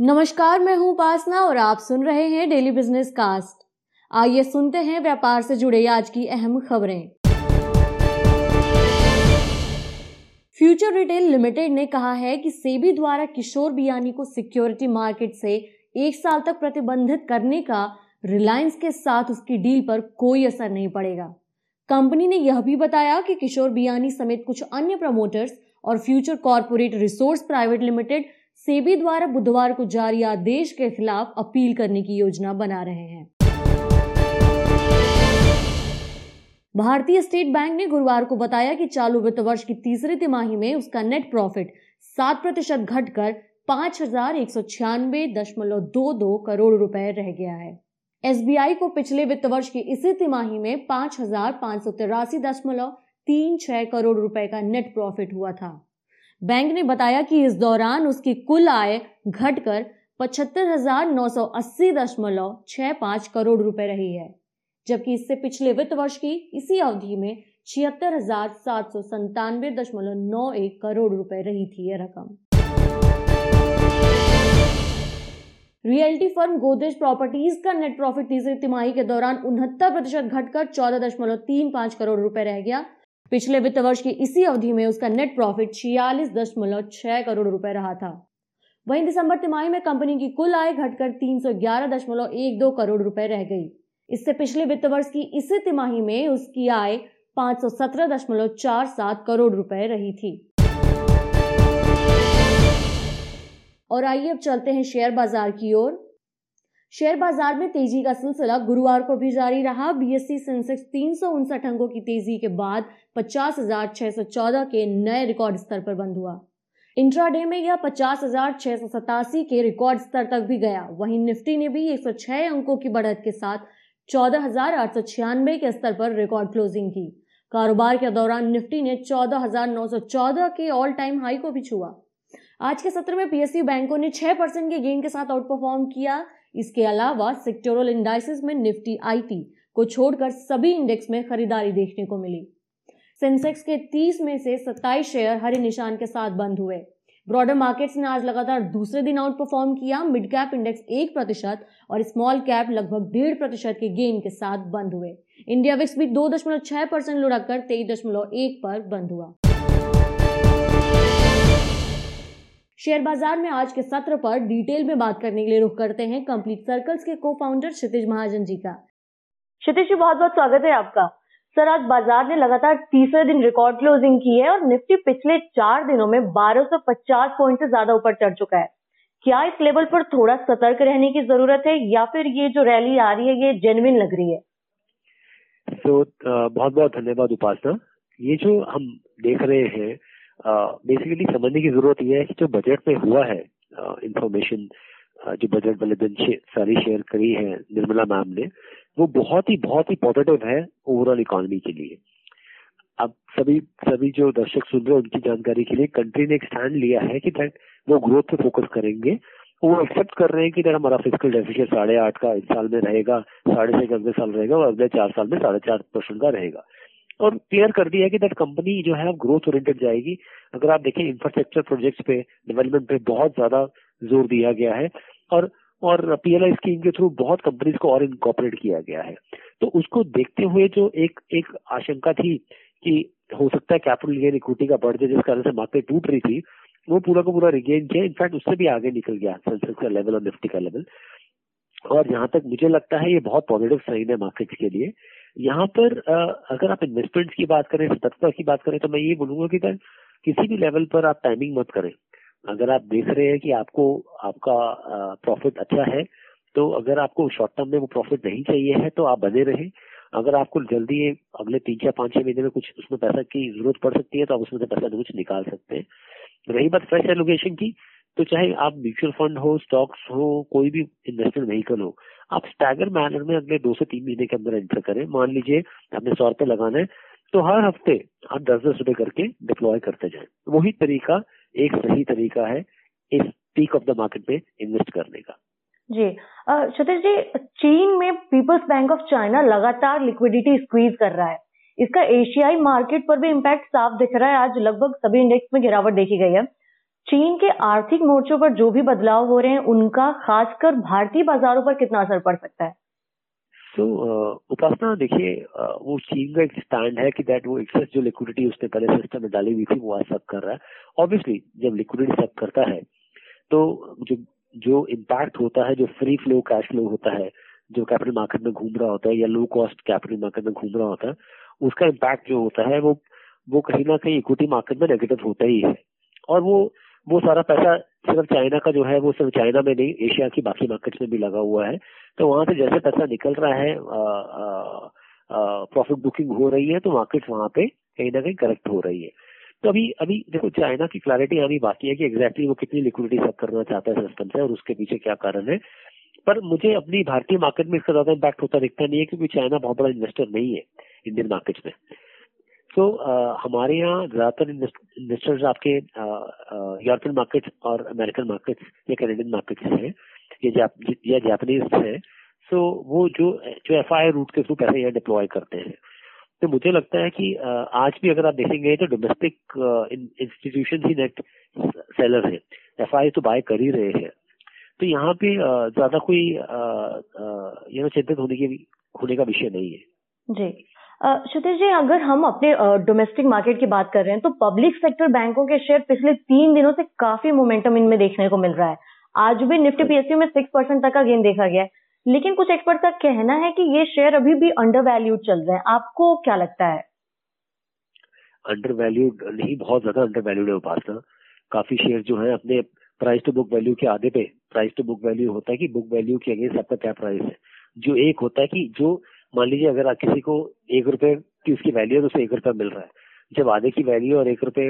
नमस्कार, मैं हूँ उपासना और आप सुन रहे हैं डेली बिज़नेस कास्ट आइए सुनते हैं व्यापार से जुड़े आज की अहम खबरें। फ्यूचर रिटेल लिमिटेड ने कहा है कि सेबी द्वारा किशोर बियानी को सिक्योरिटी मार्केट से एक साल तक प्रतिबंधित करने का रिलायंस के साथ उसकी डील पर कोई असर नहीं पड़ेगा। कंपनी ने यह भी बताया कि किशोर बियानी समेत कुछ अन्य प्रमोटर्स और future corporate resource private limited SEBI द्वारा बुधवार को जारी आदेश के खिलाफ अपील करने की योजना बना रहे हैं। भारतीय स्टेट बैंक ने गुरुवार को बताया कि चालू वित्त वर्ष की तीसरी तिमाही में उसका नेट प्रॉफिट सात प्रतिशत घटकर पाँच हज़ार एक सौ छियानवे दशमलव दो दो करोड़ रुपए रह गया है। एसबीआई को पिछले वित्त वर्ष की इसी तिमाही में पाँच हज़ार पाँच सौ तिरासी दशमलव तीन छह करोड़ रुपए का नेट प्रॉफिट हुआ था। बैंक ने बताया कि इस दौरान उसकी कुल आय घटकर पचहत्तर हज़ार नौ सौ अस्सी दशमलव छह पाँच करोड़ रुपए रही है, जबकि इससे पिछले वित्त वर्ष की इसी अवधि में छिहत्तर हज़ार सात सौ संतानवे दशमलव नौ एक करोड़ रुपए रही थी यह रकम। रियल्टी फर्म गोदरेज प्रॉपर्टीज़ का नेट प्रॉफिट तीसरी तिमाही के दौरान उनहत्तर प्रतिशत घटकर चौदह दशमलव तीन पाँच करोड़ रुपए रह गया पिछले वित्त वर्ष की इसी अवधि में उसका नेट प्रॉफिट छियालीस दशमलव छह करोड़ रुपए रहा था। वहीं दिसंबर तिमाही में कंपनी की कुल आय घटकर तीन सौ ग्यारह दशमलव एक दो करोड़ रुपए रह गई। इससे पिछले वित्त वर्ष की इसी तिमाही में उसकी आय पाँच सौ सत्रह दशमलव चार सात करोड़ रुपए रही थी। और आइए अब चलते हैं शेयर बाज़ार की ओर। शेयर बाज़ार में तेज़ी का सिलसिला गुरुवार को भी जारी रहा। बीएससी सेंसेक्स तीन सौ उनसठ अंकों की तेज़ी के बाद पचास हज़ार छह सौ चौदह के नए रिकॉर्ड स्तर पर बंद हुआ। इंट्राडे में यह पचास हज़ार छह सौ सतासी के रिकॉर्ड स्तर तक भी गया। वहीं निफ्टी ने भी 106 अंकों की बढ़त के साथ चौदह हज़ार आठ सौ छियानवे के स्तर पर रिकॉर्ड क्लोजिंग की। कारोबार के दौरान निफ्टी ने चौदह के ऑल टाइम हाई को भी छुआ। आज के सत्र में पीएसयू बैंकों ने छह परसेंट के गेन के साथ आउट परफॉर्म किया। इसके अलावा सेक्टोरल इंडाइसिस में निफ्टी आईटी को छोड़कर सभी इंडेक्स में खरीदारी देखने को मिली। सेंसेक्स के 30 में से 27 शेयर हरे निशान के साथ बंद हुए। ब्रॉडर मार्केट्स ने आज लगातार दूसरे दिन आउट परफॉर्म किया। मिड कैप इंडेक्स एक प्रतिशत और स्मॉल कैप लगभग डेढ़ प्रतिशत के गेन के साथ बंद हुए। इंडिया विक्स भी दो दशमलव छह परसेंट लुढ़ककर तेईस दशमलव एक पर बंद हुआ। शेयर बाज़ार में आज के सत्र पर डिटेल में बात करने के लिए रुख करते हैं कंप्लीट सर्कल्स के को फाउंडर क्षितिज महाजन जी का। क्षितिज जी बहुत बहुत स्वागत है आपका। सर आज बाज़ार ने लगातार तीसरे दिन रिकॉर्ड क्लोजिंग की है और निफ्टी पिछले चार दिनों में 1250 पॉइंट से ज़्यादा ऊपर चढ़ चुका है। क्या इस लेवल पर थोड़ा सतर्क रहने की ज़रूरत है या फिर ये जो रैली आ रही है ये जेनविन लग रही है? तो so, बहुत बहुत धन्यवाद उपासना। ये जो हम देख रहे हैं बेसिकली समझने की ज़रूरत यह है कि जो बजट में हुआ है इंफॉर्मेशन जो बजट वाले दिन सारी शेयर करी है निर्मला मैम ने, वो बहुत ही बहुत ही पॉजिटिव है ओवरऑल इकोनॉमी के लिए। अब सभी सभी जो दर्शक सुन रहे हैं, उनकी जानकारी के लिए कंट्री ने एक स्टैंड लिया है कि दैट वो ग्रोथ पे फोकस करेंगे। वो एक्सेप्ट कर रहे हैं कि हमारा फ़िज़िकल डेफिशिट साढ़े आठ का इस साल में रहेगा, साढ़े छह अगले साल रहेगा और अगले चार साल में साढ़े चार परसेंट का रहेगा। और क्लियर कर दिया है कि दैट कंपनी जो है ग्रोथ ओरिएंटेड जाएगी। अगर आप देखें इंफ्रास्ट्रक्चर प्रोजेक्ट्स पे डेवलपमेंट पे बहुत ज़्यादा ज़ोर दिया गया है और और पीएलआई स्कीम के थ्रू बहुत कंपनीज़ को और इनकॉपरेट किया गया है। तो उसको देखते हुए जो एक एक आशंका थी कि हो सकता है कैपिटल गेन इक्विटी का बढ़ जाए, जिस कारण से मार्केट टूट रही थी, वो पूरा का पूरा रिगेन किया। इनफैक्ट उससे भी आगे निकल गया सेंसेक्स का लेवल और निफ्टी का लेवल और जहाँ तक मुझे लगता है, ये बहुत पॉजिटिव साइन है मार्केट के लिए। यहाँ पर अगर आप इन्वेस्टमेंट की बात करें, सतर्कता की बात करें तो मैं ये बोलूँगा कि किसी भी लेवल पर आप टाइमिंग मत करें। अगर आप देख रहे हैं कि आपको, आपका प्रॉफिट अच्छा है तो अगर आपको शॉर्ट टर्म में वो प्रॉफिट नहीं चाहिए है तो आप बने रहें। अगर आपको जल्दी अगले तीन चार पाँच छह महीने में कुछ उसमें पैसा की ज़रूरत पड़ सकती है तो आप उसमें से पैसा कुछ निकाल सकते हैं। रही बात फ्रेश एलोकेशन की तो चाहे आप म्यूचुअल फंड हो, स्टॉक्स हो, कोई भी इन्वेस्टमेंट व्हीकल हो, आप स्टैगर मैनर में अगले दो से तीन महीने के अंदर एंटर करें। मान लीजिए आपने सौ रुपए लगाना है तो हर हफ़्ते आप दस दस रुपए करके डिप्लॉय करते जाए। वही तरीका, एक सही तरीका है इस पीक ऑफ़ द मार्केट में इन्वेस्ट करने का। जी। सतीश जी, चीन में People's Bank of China liquidity liquidity squeeze कर रहा है। इसका एशियाई मार्केट पर भी इम्पैक्ट साफ़ दिख रहा है। आज लगभग सभी इंडेक्स में गिरावट देखी गई है। चीन के आर्थिक मोर्चों पर जो भी बदलाव हो रहे हैं उनका खासकर भारतीय बाजारों पर कितना असर पड़ सकता है? uh, उपासना देखिए वो चीन का एक स्टैंड है कि दैट वो एक्सेस जो लिक्विडिटी उसने पहले सिस्टम में डाली हुई थी वो आज सब कर रहा है। ऑब्वियसली जब लिक्विडिटी सब करता है तो जो जो इम्पैक्ट होता है जो फ्री फ्लो कैश फ्लो होता है जो कैपिटल मार्केट में घूम रहा होता है या लो कॉस्ट कैपिटल मार्केट में घूम रहा होता है उसका इम्पैक्ट जो होता है वो वो कहीं ना कहीं इक्विटी मार्केट में नेगेटिव होता ही है। और वो वो सारा पैसा सिर्फ़ चाइना का जो है, वो सिर्फ़ चाइना में नहीं, एशिया की बाकी मार्केट्स में भी लगा हुआ है। तो वहाँ से जैसे पैसा निकल रहा है प्रॉफिट बुकिंग हो रही है तो मार्केट वहाँ पे कहीं ना कहीं करेक्ट हो रही है। तो अभी अभी देखो, चाइना की क्लैरिटी अभी बाकी है कि एग्जैक्टली वो कितनी लिक्विडिटी सब करना चाहता है सिस्टम से और उसके पीछे क्या कारण है। पर मुझे अपनी भारतीय मार्केट में इसका ज़्यादा इम्पैक्ट होता दिखता नहीं है, क्योंकि चाइना बहुत बड़ा इन्वेस्टर नहीं है इंडियन मार्केट में। तो हमारे यहाँ ज़्यादातर इन्वेस्टर्स आपके यूरोपियन मार्केट्स और अमेरिकन मार्केट्स या कैनेडियन मार्केट्स हैं, या जापानीज हैं सो वो जो जो एफ़ रूट के थ्रू पैसे यहाँ डिप्लॉय करते हैं। तो मुझे लगता है कि आज भी अगर आप देखेंगे तो डोमेस्टिक इंस्टीट्यूशन ही नेट सेलर है। एफ़ तो बाय कर ही रहे हैं। तो यहाँ पे ज़्यादा कोई यू नो चिंतित होने की, होने का विषय नहीं है। जी। क्षितिज जी अगर हम अपने डोमेस्टिक मार्केट की बात कर रहे हैं तो पब्लिक सेक्टर बैंकों के शेयर पिछले तीन दिनों से काफ़ी मोमेंटम इनमें देखने को मिल रहा है। आज भी निफ्टी पीएसयू में सिक्स परसेंट तक का गेन देखा गया है। लेकिन कुछ एक्सपर्ट का कहना है कि ये शेयर अभी भी अंडर वैल्यूड चल रहे हैं। आपको क्या लगता है? अंडर वैल्यूड नहीं बहुत ज़्यादा अंडर वैल्यूड है उपासना काफ़ी शेयर जो है अपने प्राइस टू बुक वैल्यू के आधे पे प्राइस टू बुक वैल्यू होता है कि बुक वैल्यू के अगेंस्ट आपका क्या प्राइस है। जो एक होता है कि जो मान लीजिए अगर किसी को एक रुपए की उसकी वैल्यू है तो उसे एक रुपया मिल रहा है। जब आधे की वैल्यू और एक रुपए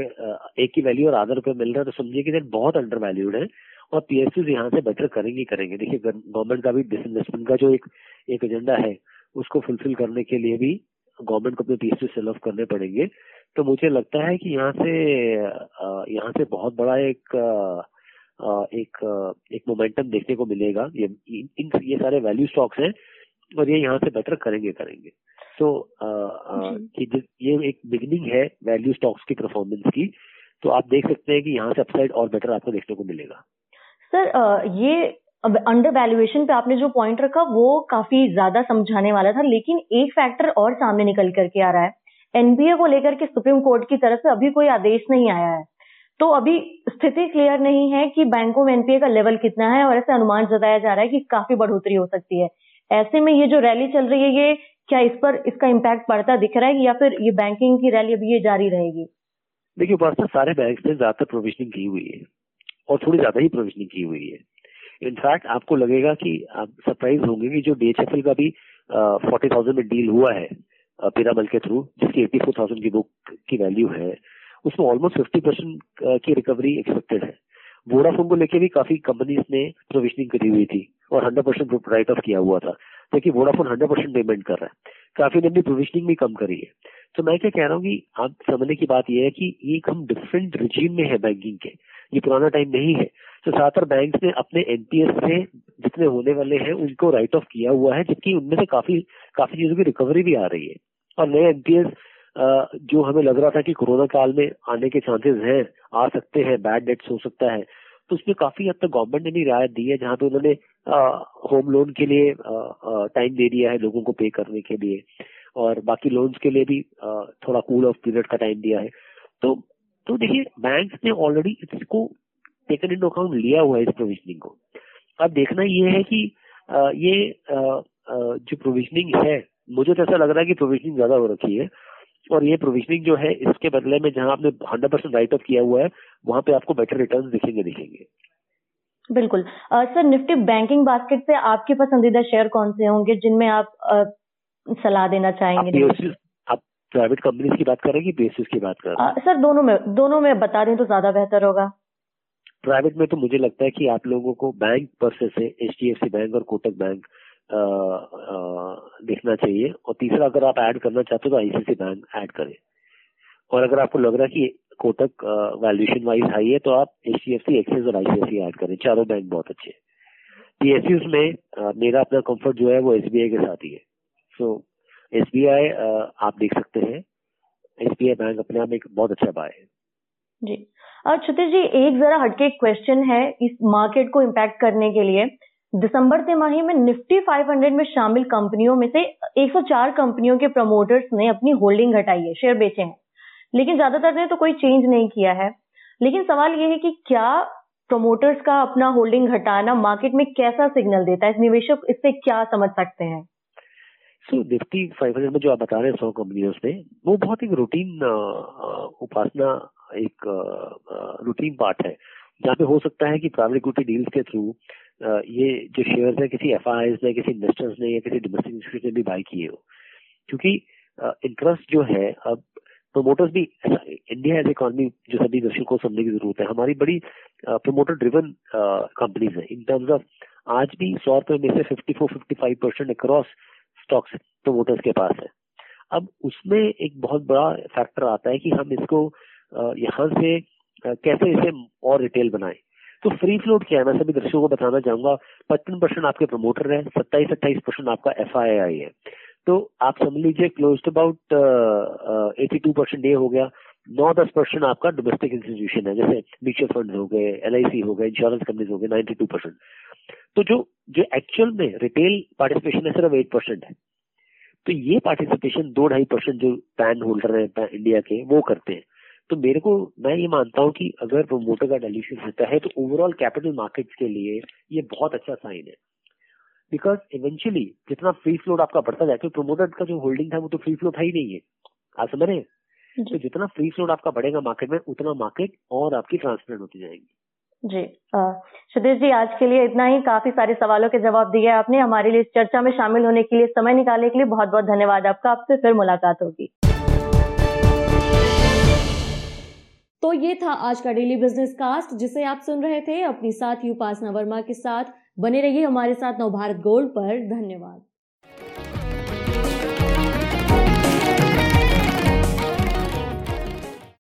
एक की वैल्यू और आधा रुपए मिल रहा है तो समझिए कि बहुत अंडर वैल्यूड है और पीएसयू यहाँ से बेटर करेंगे करेंगे। देखिए गवर्नमेंट का भी डिसइन्वेस्टमेंट का जो एक एक एजेंडा है, उसको फुलफिल करने के लिए भी गवर्नमेंट को अपने पीएसयू सेल ऑफ़ करने पड़ेंगे। तो मुझे लगता है कि यहाँ से यहाँ से बहुत बड़ा एक एक एक मोमेंटम देखने को मिलेगा। ये, इन ये सारे वैल्यू स्टॉक्स हैं और ये यहाँ से बेटर करेंगे करेंगे। तो कि ये एक बिगिनिंग है वैल्यू स्टॉक्स की परफॉर्मेंस की तो आप देख सकते हैं कि यहाँ से अपसाइड और बेटर आपको देखने को मिलेगा। सर ये अंडर वैल्यूएशन पे आपने जो पॉइंट रखा वो काफ़ी ज़्यादा समझाने वाला था लेकिन एक फैक्टर और सामने निकल करके आ रहा है। एनबीए को लेकर के सुप्रीम कोर्ट की तरफ़ से अभी कोई आदेश नहीं आया है। तो अभी स्थिति क्लियर नहीं है कि बैंकों में एनपीए का लेवल कितना है और ऐसे अनुमान जताया जा रहा है कि काफ़ी बढ़ोतरी हो सकती है। ऐसे में ये जो रैली चल रही है, ये क्या इस पर, इसका इम्पैक्ट पड़ता दिख रहा है या फिर ये बैंकिंग की रैली अभी ये जारी रहेगी? देखिए उपासना सारे बैंक ने ज़्यादातर प्रोविजनिंग की हुई है और थोड़ी ज़्यादा ही प्रोविजनिंग की हुई है। इनफैक्ट आपको लगेगा कि आप सरप्राइज़ होंगे कि जो डीएचएफएल का भी फोर्टी थाउज़ेंड में डील हुआ है पिरामल के थ्रू जिसकी एट्टी फोर थाउज़ेंड की बुक की वैल्यू है, उसमें ऑलमोस्ट फिफ्टी परसेंट की रिकवरी एक्सपेक्टेड है। वोडाफोन को लेकर भी काफ़ी कंपनीज़ ने प्रोविजनिंग करी हुई थी। और हंड्रेड परसेंट राइट ऑफ़ किया हुआ था। क्योंकि वोडाफोन हंड्रेड परसेंट पेमेंट कर रहा है। काफ़ी ने अपनी प्रोविजनिंग भी कम करी है। तो मैं क्या कह रहा हूँ कि आप समझने की बात यह है कि एक हम डिफरेंट रिजीम में है बैंकिंग के। ये पुराना टाइम नहीं है। तो ज़्यादातर बैंक ने अपने एनपीएस से जितने होने वाले हैं, उनको राइट ऑफ़ किया हुआ है, जबकि उनमें से काफ़ी काफ़ी चीज़ों की रिकवरी भी आ रही है। और नए एनपीएस जो हमें लग रहा था कि कोरोना काल में आने के चांसेस हैं, आ सकते हैं बैड डेट्स हो सकता है तो उसमें काफ़ी हद तक गवर्नमेंट ने भी रियायत दी है जहाँ पे उन्होंने होम लोन के लिए टाइम दे दिया है लोगों को पे करने के लिए। और बाकी लोन्स के लिए भी आ, थोड़ा कूल ऑफ़ पीरियड का टाइम दिया है। तो तो देखिए बैंक ने ऑलरेडी इसको टेकन इन अकाउंट लिया हुआ है इस प्रोविजनिंग को। अब देखना ये है कि आ, ये आ, जो प्रोविजनिंग है मुझे तो ऐसा लग रहा है कि प्रोविजनिंग ज़्यादा हो रखी है। और ये प्रोविजनिंग जो है इसके बदले में जहाँ आपने हंड्रेड परसेंट राइट ऑफ़ किया हुआ है वहाँ पे आपको बेटर रिटर्न दिखेंगे दिखेंगे। बिल्कुल। सर निफ्टी बैंकिंग बास्केट से आपके पसंदीदा शेयर कौन से होंगे जिनमें आप सलाह देना चाहेंगे? आप प्राइवेट कंपनीज़ की बात करेंगे बेसिस की बात कर सर दोनों में दोनों में बता दें तो ज़्यादा बेहतर होगा। प्राइवेट में तो मुझे लगता है कि आप लोगों को बैंक पर से H D F C bank और कोटक बैंक देखना चाहिए। और तीसरा अगर आप ऐड करना चाहते हो तो आईसीसी बैंक ऐड करें। और अगर आपको लग रहा है कि कोटक वैल्यूएशन वाइज हाई है तो आप H D F C Axis और आईसीआईसी ऐड करें। चारों बैंक बहुत अच्छे पीएसयूज में आ, मेरा अपना कंफर्ट जो है वो एसबीआई के साथ ही है। सो एस बी आई आप देख सकते हैं। आई बैंक अपने आप एक बहुत अच्छा बाय है। जी। और क्षितिज जी एक जरा हटके क्वेश्चन है इस मार्केट को इम्पैक्ट करने के लिए। दिसंबर तिमाही में निफ्टी 500 में शामिल कंपनियों में से 104 कंपनियों के प्रमोटर्स ने अपनी होल्डिंग घटाई है, शेयर बेचे हैं। लेकिन ज़्यादातर ने तो कोई चेंज नहीं किया है। लेकिन सवाल ये है कि क्या प्रमोटर्स का अपना होल्डिंग घटाना मार्केट में कैसा सिग्नल देता है? निवेशक इससे क्या समझ सकते हैं? सो निफ्टी 500 में जो आप बता रहे हैं सौ कंपनियों से, वो बहुत एक रूटीन उपासना एक रूटीन पार्ट है। जहाँ पे हो सकता है कि प्राइवेट इक्विटी डील्स के थ्रू ये जो शेयर है, किसी एफ़ ने, किसी इन्वेस्टर्स ने या किसी डोमेस्टिक इंस्टीट्यूट ने भी बाई किए हो। क्योंकि इंटरेस्ट जो है, अब प्रोमोटर्स भी इंडिया एज इकोनॉमी जो सभी दर्शकों को समझने की ज़रूरत है, हमारी बड़ी प्रोमोटर ड्रिवन कंपनीज़ है। इन टर्म्स ऑफ़ आज भी सौ रुपए में से fifty four fifty five percent across stocks promoters के पास है। अब उसमें एक बहुत बड़ा फैक्टर आता है कि हम इसको यहाँ से कैसे इसे और रिटेल बनाए। तो फ्री फ्लोट क्या है? मैं सभी दर्शकों को बताना चाहूँगा, पचपन परसेंट आपके प्रमोटर है, सत्ताईस अट्ठाईस परसेंट आपका एफ़ है। तो आप समझ लीजिए close about eighty two percent ये हो गया, नौ दस परसेंट आपका डोमेस्टिक इंस्टीट्यूशन है, जैसे म्यूचुअल फंड हो गए एलआईसी हो गए इंश्योरेंस कंपनीज़ हो गए नाइन्टी टू परसेंट तो जो जो एक्चुअल में रिटेल पार्टिसिपेशन है, सिर्फ़ एट परसेंट है। तो ये पार्टिसिपेशन दो ढाई परसेंट जो पैन होल्डर है इंडिया के, वो करते हैं। तो मेरे को मैं ये मानता हूँ कि अगर प्रोमोटर का डेल्यूशन होता है तो ओवरऑल कैपिटल मार्केट्स के लिए ये बहुत अच्छा साइन है। बिकॉज़ इवेंचुअली जितना फ्री फ्लोट आपका बढ़ता जाए क्योंकि प्रोमोटर का जो होल्डिंग था वो तो फ्री फ्लोट है ही नहीं है। आप समझ रहे हैं? तो जितना फ्री फ्लोट आपका बढ़ेगा मार्केट में उतना मार्केट और आपकी ट्रांसपेरेंट होती जाएगी। जी सुधीर जी आज के लिए इतना ही। काफ़ी सारे सवालों के जवाब दिए आपने। हमारे लिए इस चर्चा में शामिल होने के लिए समय निकालने के लिए बहुत बहुत धन्यवाद आपका। आपसे फिर मुलाकात होगी। तो ये था आज का डेली बिज़नेस कास्ट जिसे आप सुन रहे थे। अपनी साथी उपासना वर्मा के साथ। बने रहिए हमारे साथ नवभारत गोल्ड पर। धन्यवाद।